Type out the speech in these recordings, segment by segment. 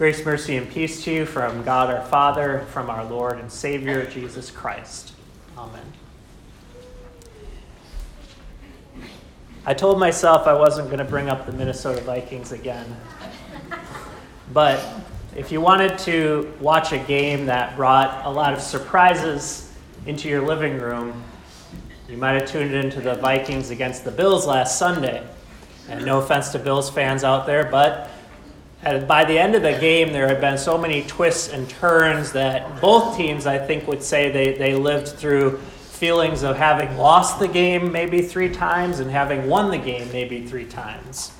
Grace, mercy, and peace to you from God our Father, from our Lord and Savior, Jesus Christ. Amen. I told myself I wasn't going to bring up the Minnesota Vikings again. But if you wanted to watch a game that brought a lot of surprises into your living room, you might have tuned into the Vikings against the Bills last Sunday. And no offense to Bills fans out there, but and by the end of the game, there had been so many twists and turns that both teams, I think, would say they, they lived through feelings of having lost the game maybe three times and having won the game maybe three times.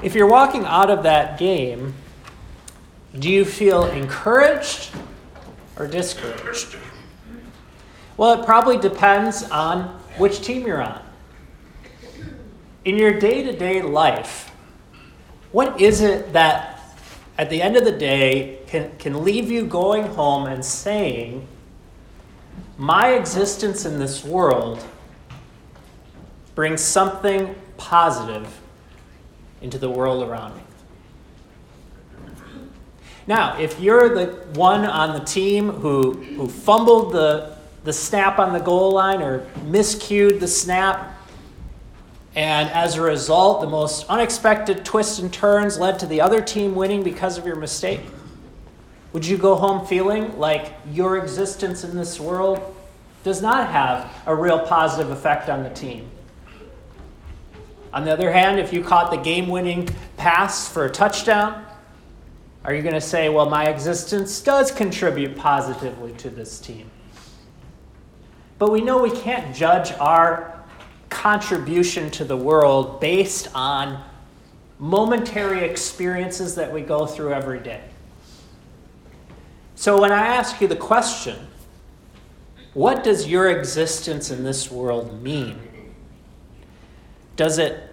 If you're walking out of that game, do you feel encouraged or discouraged? Well, it probably depends on which team you're on. In your day to day life, what is it that at the end of the day can, can leave you going home and saying, My existence in this world brings something positive into the world around me? Now, if you're the one on the team who, who fumbled the, the snap on the goal line or miscued the snap, and as a result, the most unexpected twists and turns led to the other team winning because of your mistake? Would you go home feeling like your existence in this world does not have a real positive effect on the team? On the other hand, if you caught the game winning pass for a touchdown, are you going to say, well, my existence does contribute positively to this team? But we know we can't judge our contribution to the world based on momentary experiences that we go through every day. So when I ask you the question, what does your existence in this world mean? Does it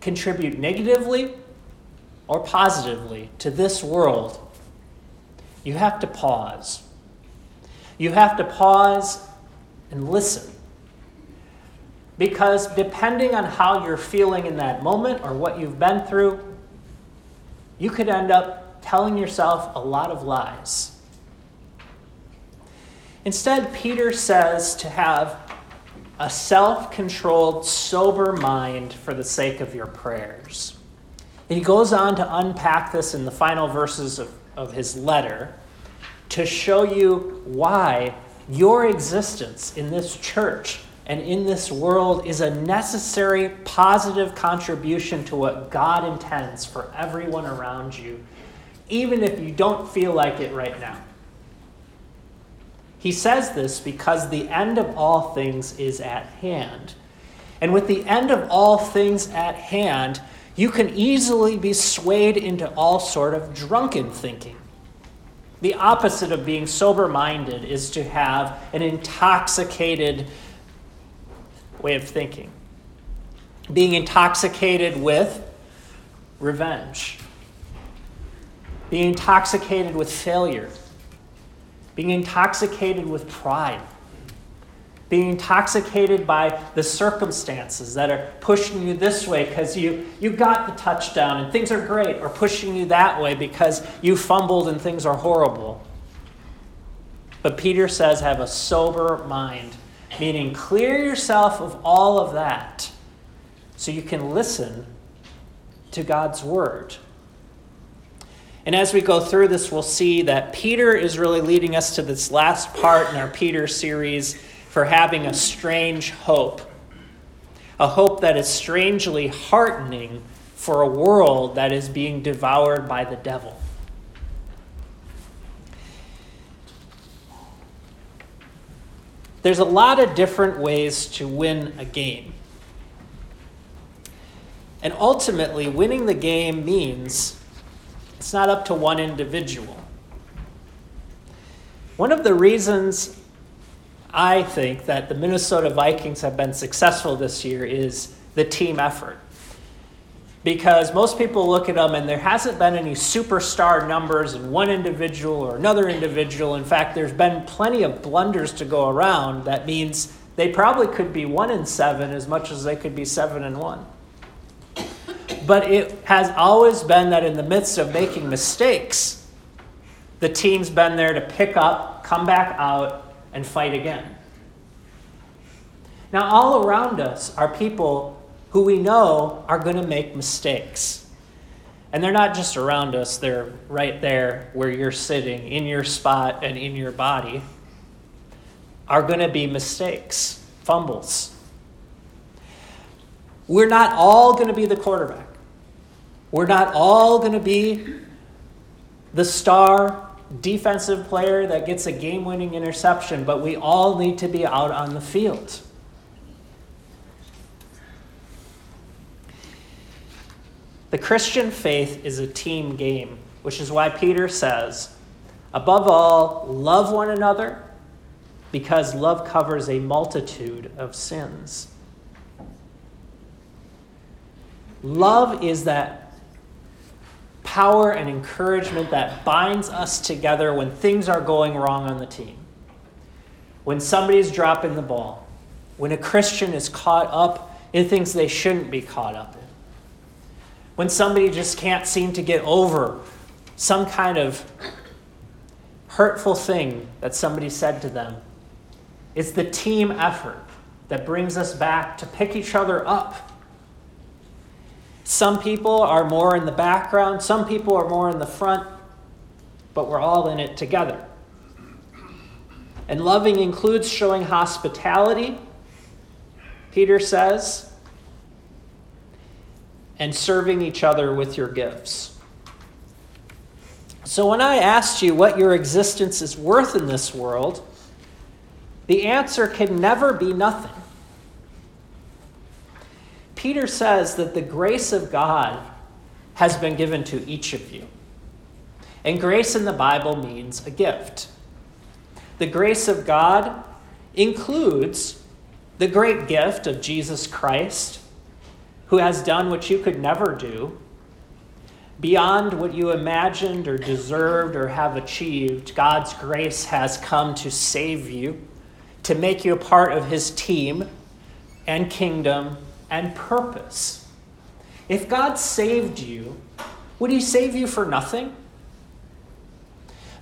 contribute negatively or positively to this world? You have to pause. You have to pause and listen. Because depending on how you're feeling in that moment or what you've been through, you could end up telling yourself a lot of lies. Instead, Peter says to have a self controlled, sober mind for the sake of your prayers. He goes on to unpack this in the final verses of, of his letter to show you why your existence in this church and in this world is a necessary positive contribution to what God intends for everyone around you, even if you don't feel like it right now. He says this because the end of all things is at hand. And with the end of all things at hand, you can easily be swayed into all sort of drunken thinking. The opposite of being sober minded is to have an intoxicated way of thinking. Being intoxicated with revenge, being intoxicated with failure, being intoxicated with pride, being intoxicated by the circumstances that are pushing you this way because you, you got the touchdown and things are great, or pushing you that way because you fumbled and things are horrible. But Peter says, have a sober mind Meaning, clear yourself of all of that so you can listen to God's word. And as we go through this, we'll see that Peter is really leading us to this last part in our Peter series for having a strange hope. A hope that is strangely heartening for a world that is being devoured by the devil. There's a lot of different ways to win a game. And ultimately, winning the game means it's not up to one individual. One of the reasons I think that the Minnesota Vikings have been successful this year is the team effort because most people look at them and there hasn't been any superstar numbers in one individual or another individual. In fact, there's been plenty of blunders to go around. That means they probably could be one in seven as much as they could be seven and one. but it has always been that in the midst of making mistakes, the team's been there to pick up, come back out, and fight again. Now, all around us are people who we know are going to make mistakes. And they're not just around us, they're right there where you're sitting, in your spot and in your body, are going to be mistakes, fumbles. We're not all going to be the quarterback. We're not all going to be the star defensive player that gets a game winning interception, but we all need to be out on the field. The Christian faith is a team game, which is why Peter says, above all, love one another because love covers a multitude of sins. Love is that power and encouragement that binds us together when things are going wrong on the team. When somebody's dropping the ball, when a Christian is caught up in things they shouldn't be caught up in when somebody just can't seem to get over some kind of hurtful thing that somebody said to them. It's the team effort that brings us back to pick each other up. Some people are more in the background, some people are more in the front, but we're all in it together. And loving includes showing hospitality, Peter says, and serving each other with your gifts. So, when I asked you what your existence is worth in this world, the answer can never be nothing. Peter says that the grace of God has been given to each of you. And grace in the Bible means a gift. The grace of God includes the great gift of Jesus Christ who has done what you could never do, beyond what you imagined or deserved or have achieved, God's grace has come to save you, to make you a part of his team and kingdom and purpose. If God saved you, would he save you for nothing?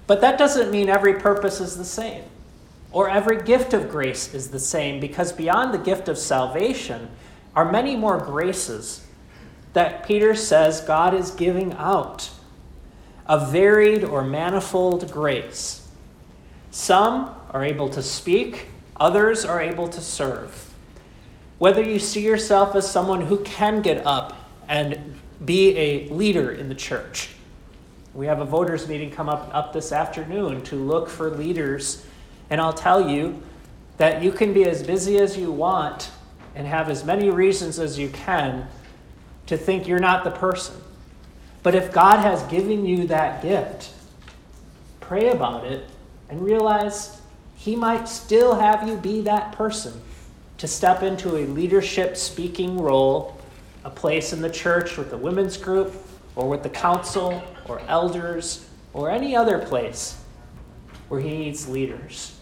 But that doesn't mean every purpose is the same or every gift of grace is the same because beyond the gift of salvation, are many more graces that Peter says God is giving out a varied or manifold grace. Some are able to speak, others are able to serve. Whether you see yourself as someone who can get up and be a leader in the church. We have a voters meeting come up, up this afternoon to look for leaders, and I'll tell you that you can be as busy as you want and have as many reasons as you can to think you're not the person. But if God has given you that gift, pray about it and realize He might still have you be that person to step into a leadership speaking role, a place in the church with the women's group or with the council or elders or any other place where He needs leaders.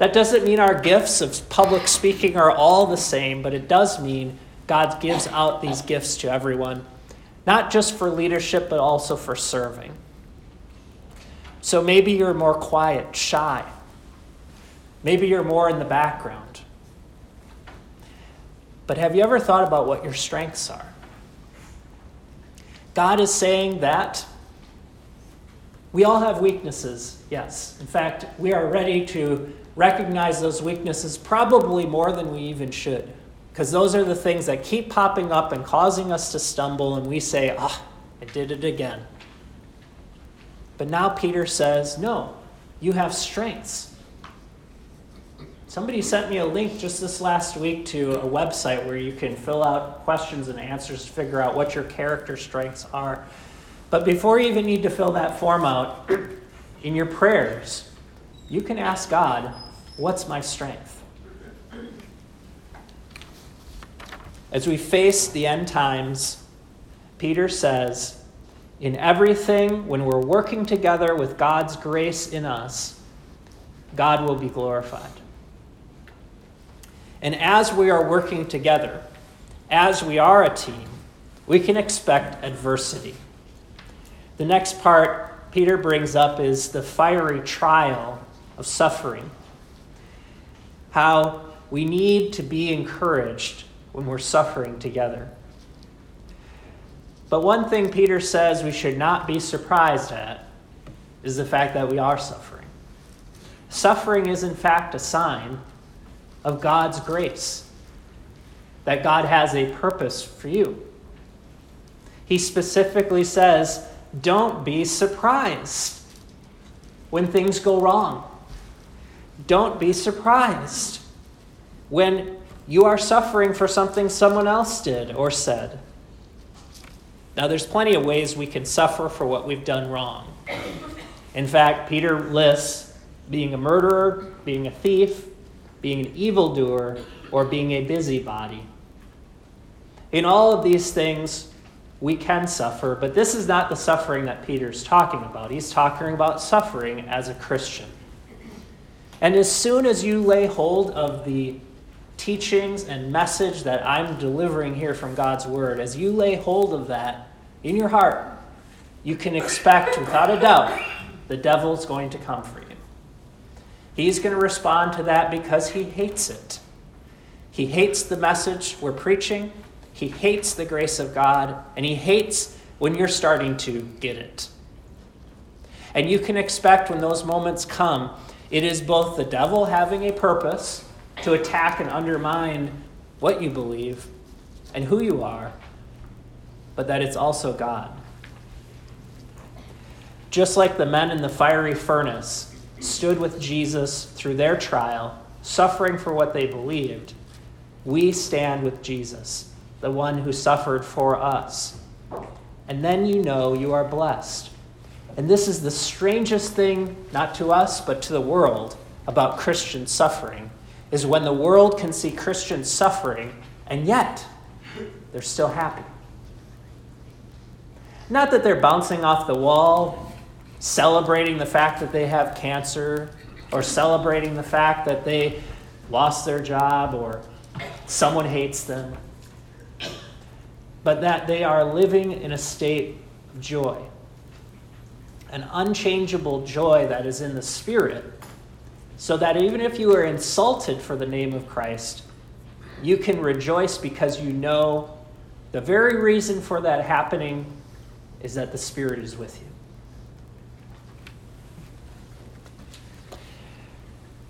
That doesn't mean our gifts of public speaking are all the same, but it does mean God gives out these gifts to everyone, not just for leadership, but also for serving. So maybe you're more quiet, shy. Maybe you're more in the background. But have you ever thought about what your strengths are? God is saying that we all have weaknesses, yes. In fact, we are ready to recognize those weaknesses probably more than we even should. Because those are the things that keep popping up and causing us to stumble, and we say, ah, I did it again. But now Peter says, no, you have strengths. Somebody sent me a link just this last week to a website where you can fill out questions and answers to figure out what your character strengths are. But before you even need to fill that form out, in your prayers, you can ask God, What's my strength? As we face the end times, Peter says, in everything, when we're working together with God's grace in us, God will be glorified. And as we are working together, as we are a team, we can expect adversity. The next part Peter brings up is the fiery trial of suffering. How we need to be encouraged when we're suffering together. But one thing Peter says we should not be surprised at is the fact that we are suffering. Suffering is, in fact, a sign of God's grace, that God has a purpose for you. He specifically says, don't be surprised when things go wrong. Don't be surprised when you are suffering for something someone else did or said. Now, there's plenty of ways we can suffer for what we've done wrong. In fact, Peter lists being a murderer, being a thief, being an evildoer, or being a busybody. In all of these things, we can suffer, but this is not the suffering that Peter's talking about. He's talking about suffering as a Christian. And as soon as you lay hold of the teachings and message that I'm delivering here from God's Word, as you lay hold of that in your heart, you can expect, without a doubt, the devil's going to come for you. He's going to respond to that because he hates it. He hates the message we're preaching. He hates the grace of God, and he hates when you're starting to get it. And you can expect when those moments come, it is both the devil having a purpose to attack and undermine what you believe and who you are, but that it's also God. Just like the men in the fiery furnace stood with Jesus through their trial, suffering for what they believed, we stand with Jesus the one who suffered for us. And then you know you are blessed. And this is the strangest thing, not to us, but to the world, about Christian suffering, is when the world can see Christians suffering, and yet they're still happy. Not that they're bouncing off the wall, celebrating the fact that they have cancer, or celebrating the fact that they lost their job, or someone hates them but that they are living in a state of joy. An unchangeable joy that is in the Spirit, so that even if you are insulted for the name of Christ, you can rejoice because you know the very reason for that happening is that the Spirit is with you.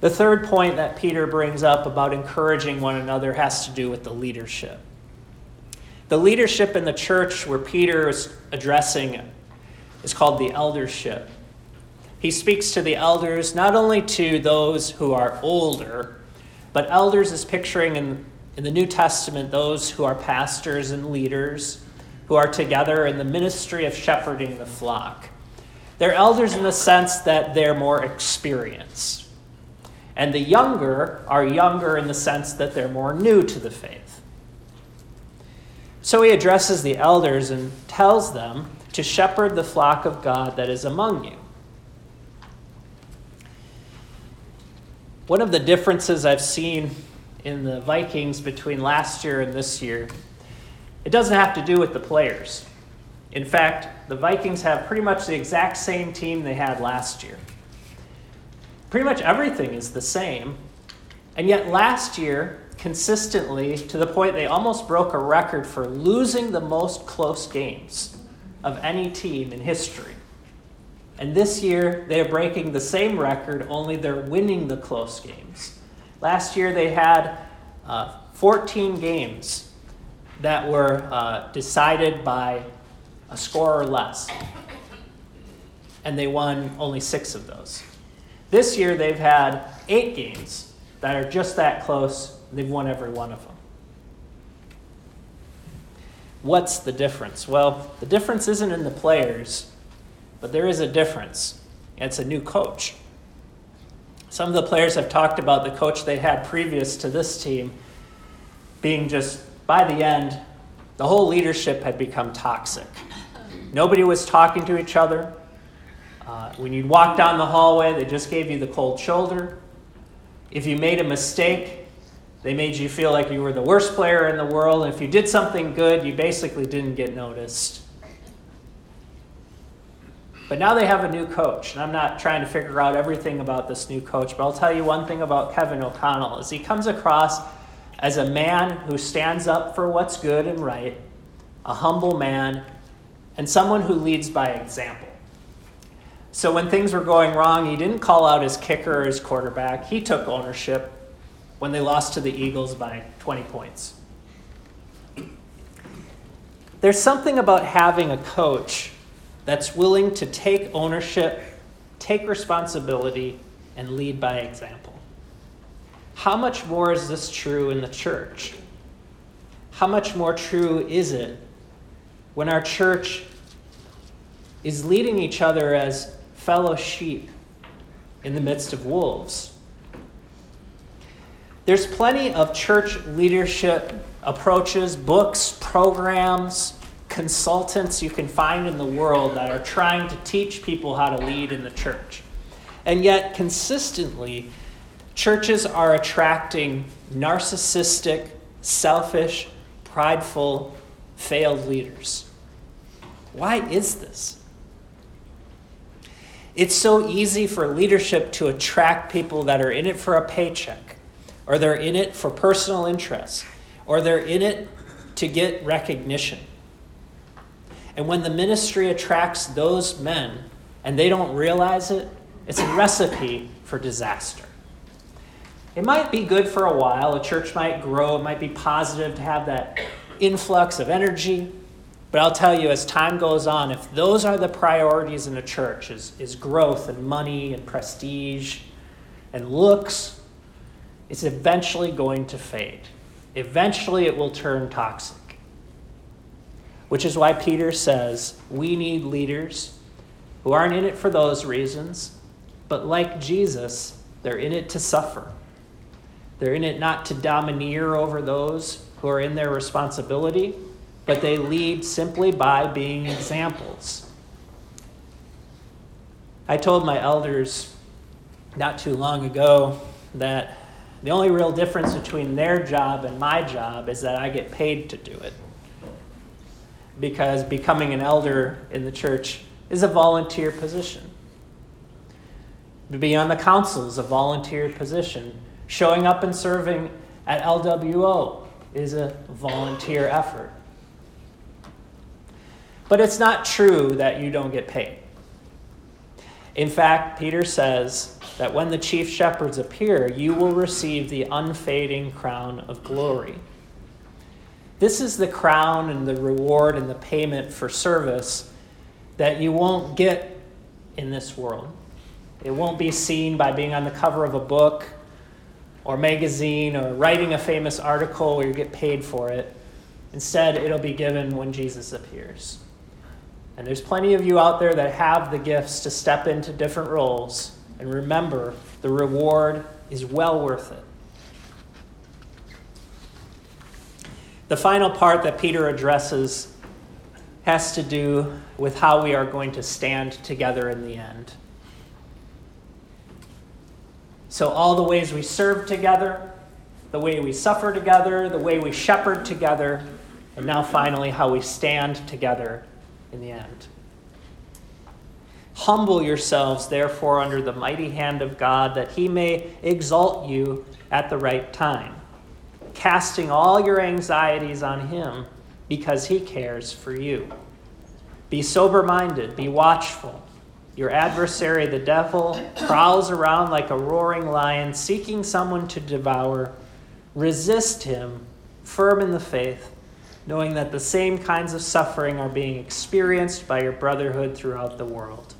The third point that Peter brings up about encouraging one another has to do with the leadership. The leadership in the church where Peter is addressing is called the eldership. He speaks to the elders, not only to those who are older, but elders is picturing in, in the New Testament those who are pastors and leaders who are together in the ministry of shepherding the flock. They're elders in the sense that they're more experienced. And the younger are younger in the sense that they're more new to the faith. So he addresses the elders and tells them to shepherd the flock of God that is among you. One of the differences I've seen in the Vikings between last year and this year, it doesn't have to do with the players. In fact, the Vikings have pretty much the exact same team they had last year. Pretty much everything is the same. And yet last year, consistently to the point they almost broke a record for losing the most close games of any team in history. And this year, they are breaking the same record, only they're winning the close games. Last year, they had uh, 14 games that were uh, decided by a score or less, and they won only six of those. This year, they've had eight games that are just that close, They've won every one of them. What's the difference? Well, the difference isn't in the players, but there is a difference. It's a new coach. Some of the players have talked about the coach they had previous to this team being just, by the end, the whole leadership had become toxic. Nobody was talking to each other. Uh, when you'd walk down the hallway, they just gave you the cold shoulder. If you made a mistake, They made you feel like you were the worst player in the world. If you did something good, you basically didn't get noticed. But now they have a new coach, and I'm not trying to figure out everything about this new coach, but I'll tell you one thing about Kevin O'Connell is he comes across as a man who stands up for what's good and right, a humble man, and someone who leads by example. So when things were going wrong, he didn't call out his kicker or his quarterback. He took ownership when they lost to the Eagles by 20 points. There's something about having a coach that's willing to take ownership, take responsibility, and lead by example. How much more is this true in the church? How much more true is it when our church is leading each other as fellow sheep in the midst of wolves? There's plenty of church leadership approaches, books, programs, consultants you can find in the world that are trying to teach people how to lead in the church. And yet, consistently, churches are attracting narcissistic, selfish, prideful, failed leaders. Why is this? It's so easy for leadership to attract people that are in it for a paycheck, or they're in it for personal interest, or they're in it to get recognition. And when the ministry attracts those men and they don't realize it, it's a recipe for disaster. It might be good for a while. A church might grow. It might be positive to have that influx of energy. But I'll tell you, as time goes on, if those are the priorities in a church, is, is growth and money and prestige and looks, it's eventually going to fade. Eventually, it will turn toxic which is why Peter says we need leaders who aren't in it for those reasons, but like Jesus, they're in it to suffer. They're in it not to domineer over those who are in their responsibility, but they lead simply by being examples. I told my elders not too long ago that the only real difference between their job and my job is that I get paid to do it because becoming an elder in the church is a volunteer position. To be on the council is a volunteer position. Showing up and serving at LWO is a volunteer effort. But it's not true that you don't get paid. In fact, Peter says that when the chief shepherds appear, you will receive the unfading crown of glory. This is the crown and the reward and the payment for service that you won't get in this world. It won't be seen by being on the cover of a book or magazine or writing a famous article where you get paid for it. Instead, it'll be given when Jesus appears. And there's plenty of you out there that have the gifts to step into different roles. And remember, the reward is well worth it. The final part that Peter addresses has to do with how we are going to stand together in the end. So, all the ways we serve together, the way we suffer together, the way we shepherd together, and now finally, how we stand together in the end. Humble yourselves, therefore, under the mighty hand of God, that he may exalt you at the right time casting all your anxieties on Him because He cares for you. Be sober minded, be watchful. Your adversary, the devil, prowls around like a roaring lion, seeking someone to devour. Resist him, firm in the faith, knowing that the same kinds of suffering are being experienced by your brotherhood throughout the world.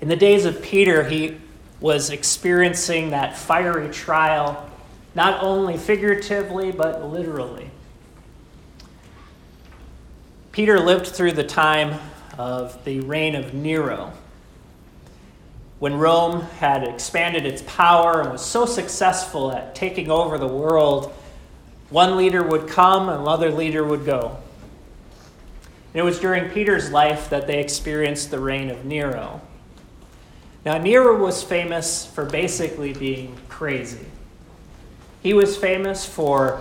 In the days of Peter, he was experiencing that fiery trial, not only figuratively, but literally. Peter lived through the time of the reign of Nero, when Rome had expanded its power and was so successful at taking over the world, one leader would come, another leader would go. And it was during Peter's life that they experienced the reign of Nero. Now, Nero was famous for basically being crazy. He was famous for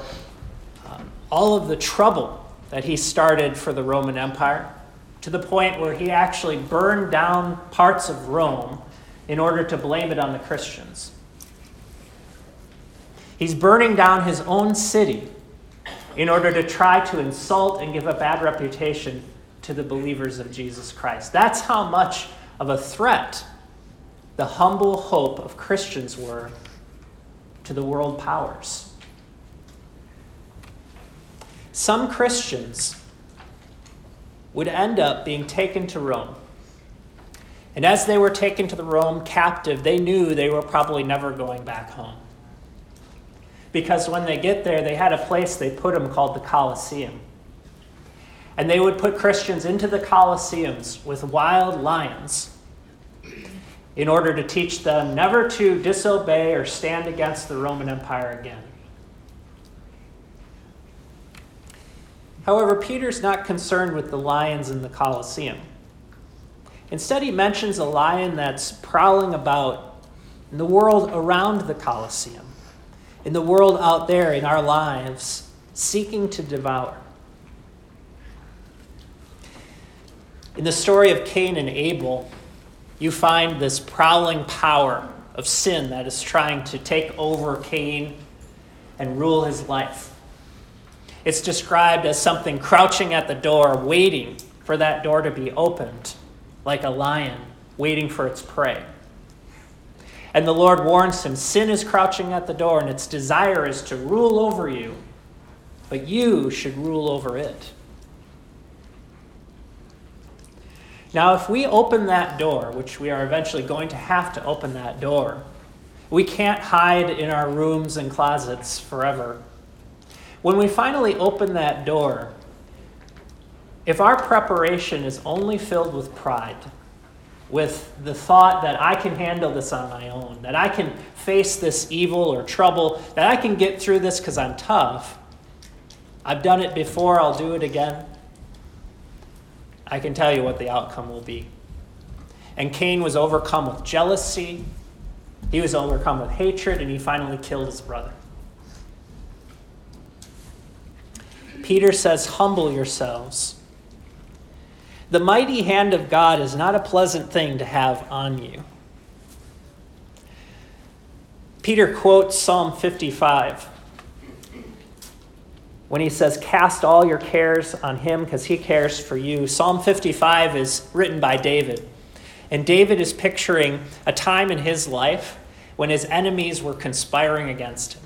um, all of the trouble that he started for the Roman Empire to the point where he actually burned down parts of Rome in order to blame it on the Christians. He's burning down his own city in order to try to insult and give a bad reputation to the believers of Jesus Christ. That's how much of a threat the humble hope of Christians were to the world powers. Some Christians would end up being taken to Rome. And as they were taken to the Rome captive, they knew they were probably never going back home. Because when they get there, they had a place they put them called the Colosseum. And they would put Christians into the Colosseums with wild lions in order to teach them never to disobey or stand against the Roman Empire again. However, Peter's not concerned with the lions in the Colosseum. Instead, he mentions a lion that's prowling about in the world around the Colosseum, in the world out there in our lives, seeking to devour. In the story of Cain and Abel, you find this prowling power of sin that is trying to take over Cain and rule his life. It's described as something crouching at the door, waiting for that door to be opened, like a lion waiting for its prey. And the Lord warns him sin is crouching at the door, and its desire is to rule over you, but you should rule over it. Now, if we open that door, which we are eventually going to have to open that door, we can't hide in our rooms and closets forever. When we finally open that door, if our preparation is only filled with pride, with the thought that I can handle this on my own, that I can face this evil or trouble, that I can get through this because I'm tough, I've done it before, I'll do it again. I can tell you what the outcome will be. And Cain was overcome with jealousy, he was overcome with hatred, and he finally killed his brother. Peter says, Humble yourselves. The mighty hand of God is not a pleasant thing to have on you. Peter quotes Psalm 55 when he says, Cast all your cares on him because he cares for you. Psalm 55 is written by David. And David is picturing a time in his life when his enemies were conspiring against him.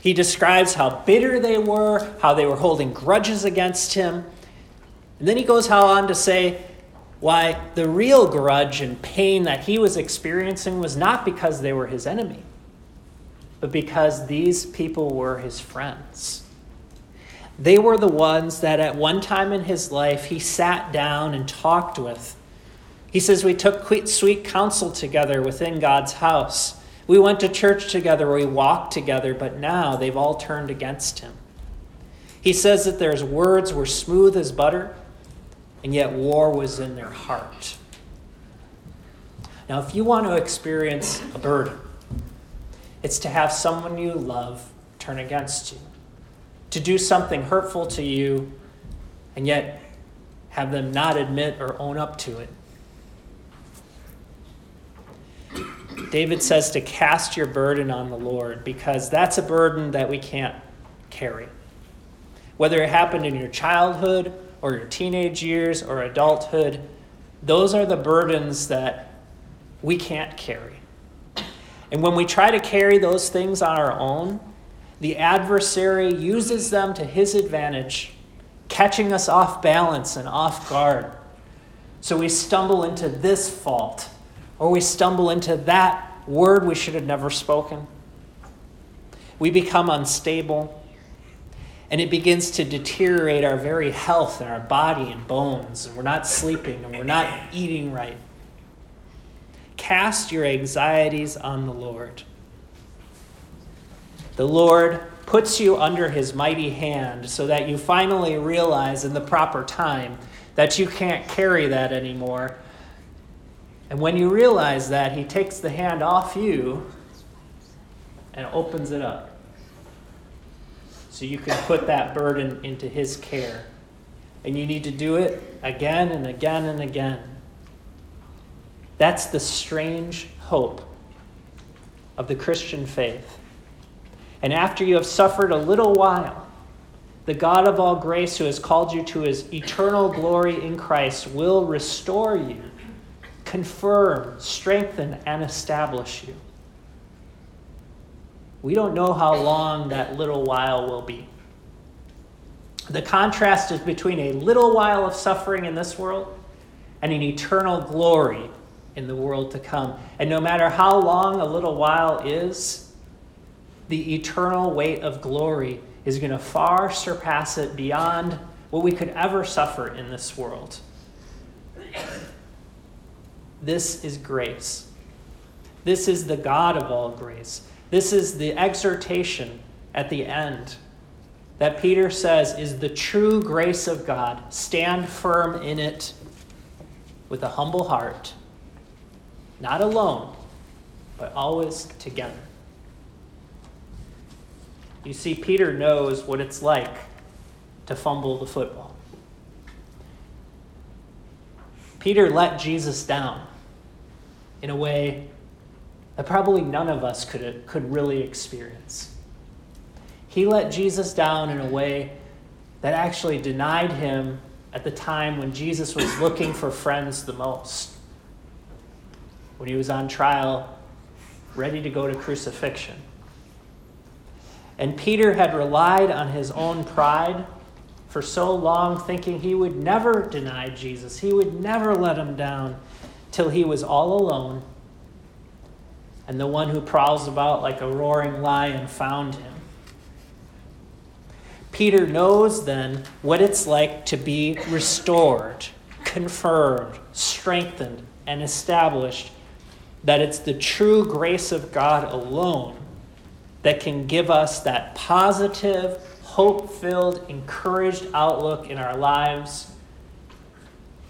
He describes how bitter they were, how they were holding grudges against him. And then he goes on to say why the real grudge and pain that he was experiencing was not because they were his enemy, but because these people were his friends. They were the ones that at one time in his life he sat down and talked with. He says, We took sweet counsel together within God's house. We went to church together, we walked together, but now they've all turned against him. He says that their words were smooth as butter, and yet war was in their heart. Now, if you want to experience a burden, it's to have someone you love turn against you to do something hurtful to you and yet have them not admit or own up to it. David says to cast your burden on the Lord because that's a burden that we can't carry. Whether it happened in your childhood or your teenage years or adulthood, those are the burdens that we can't carry. And when we try to carry those things on our own, the adversary uses them to his advantage, catching us off balance and off guard. So we stumble into this fault, or we stumble into that word we should have never spoken. We become unstable, and it begins to deteriorate our very health and our body and bones, and we're not sleeping and we're not eating right. Cast your anxieties on the Lord the Lord puts you under his mighty hand so that you finally realize in the proper time that you can't carry that anymore. And when you realize that, he takes the hand off you and opens it up. So you can put that burden into his care. And you need to do it again and again and again. That's the strange hope of the Christian faith. And after you have suffered a little while, the God of all grace, who has called you to his eternal glory in Christ, will restore you, confirm, strengthen, and establish you. We don't know how long that little while will be. The contrast is between a little while of suffering in this world and an eternal glory in the world to come. And no matter how long a little while is, the eternal weight of glory is going to far surpass it beyond what we could ever suffer in this world. This is grace. This is the God of all grace. This is the exhortation at the end that Peter says is the true grace of God. Stand firm in it with a humble heart, not alone, but always together. You see, Peter knows what it's like to fumble the football. Peter let Jesus down in a way that probably none of us could, could really experience. He let Jesus down in a way that actually denied him at the time when Jesus was looking for friends the most. When he was on trial, ready to go to crucifixion. And Peter had relied on his own pride for so long, thinking he would never deny Jesus, he would never let him down till he was all alone and the one who prowls about like a roaring lion found him. Peter knows then what it's like to be restored, confirmed, strengthened, and established, that it's the true grace of God alone that can give us that positive, hope filled, encouraged outlook in our lives.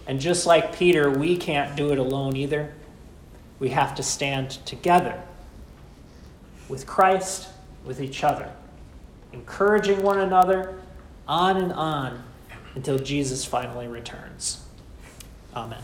And just like Peter, we can't do it alone either we have to stand together with Christ, with each other, encouraging one another on and on until Jesus finally returns. Amen.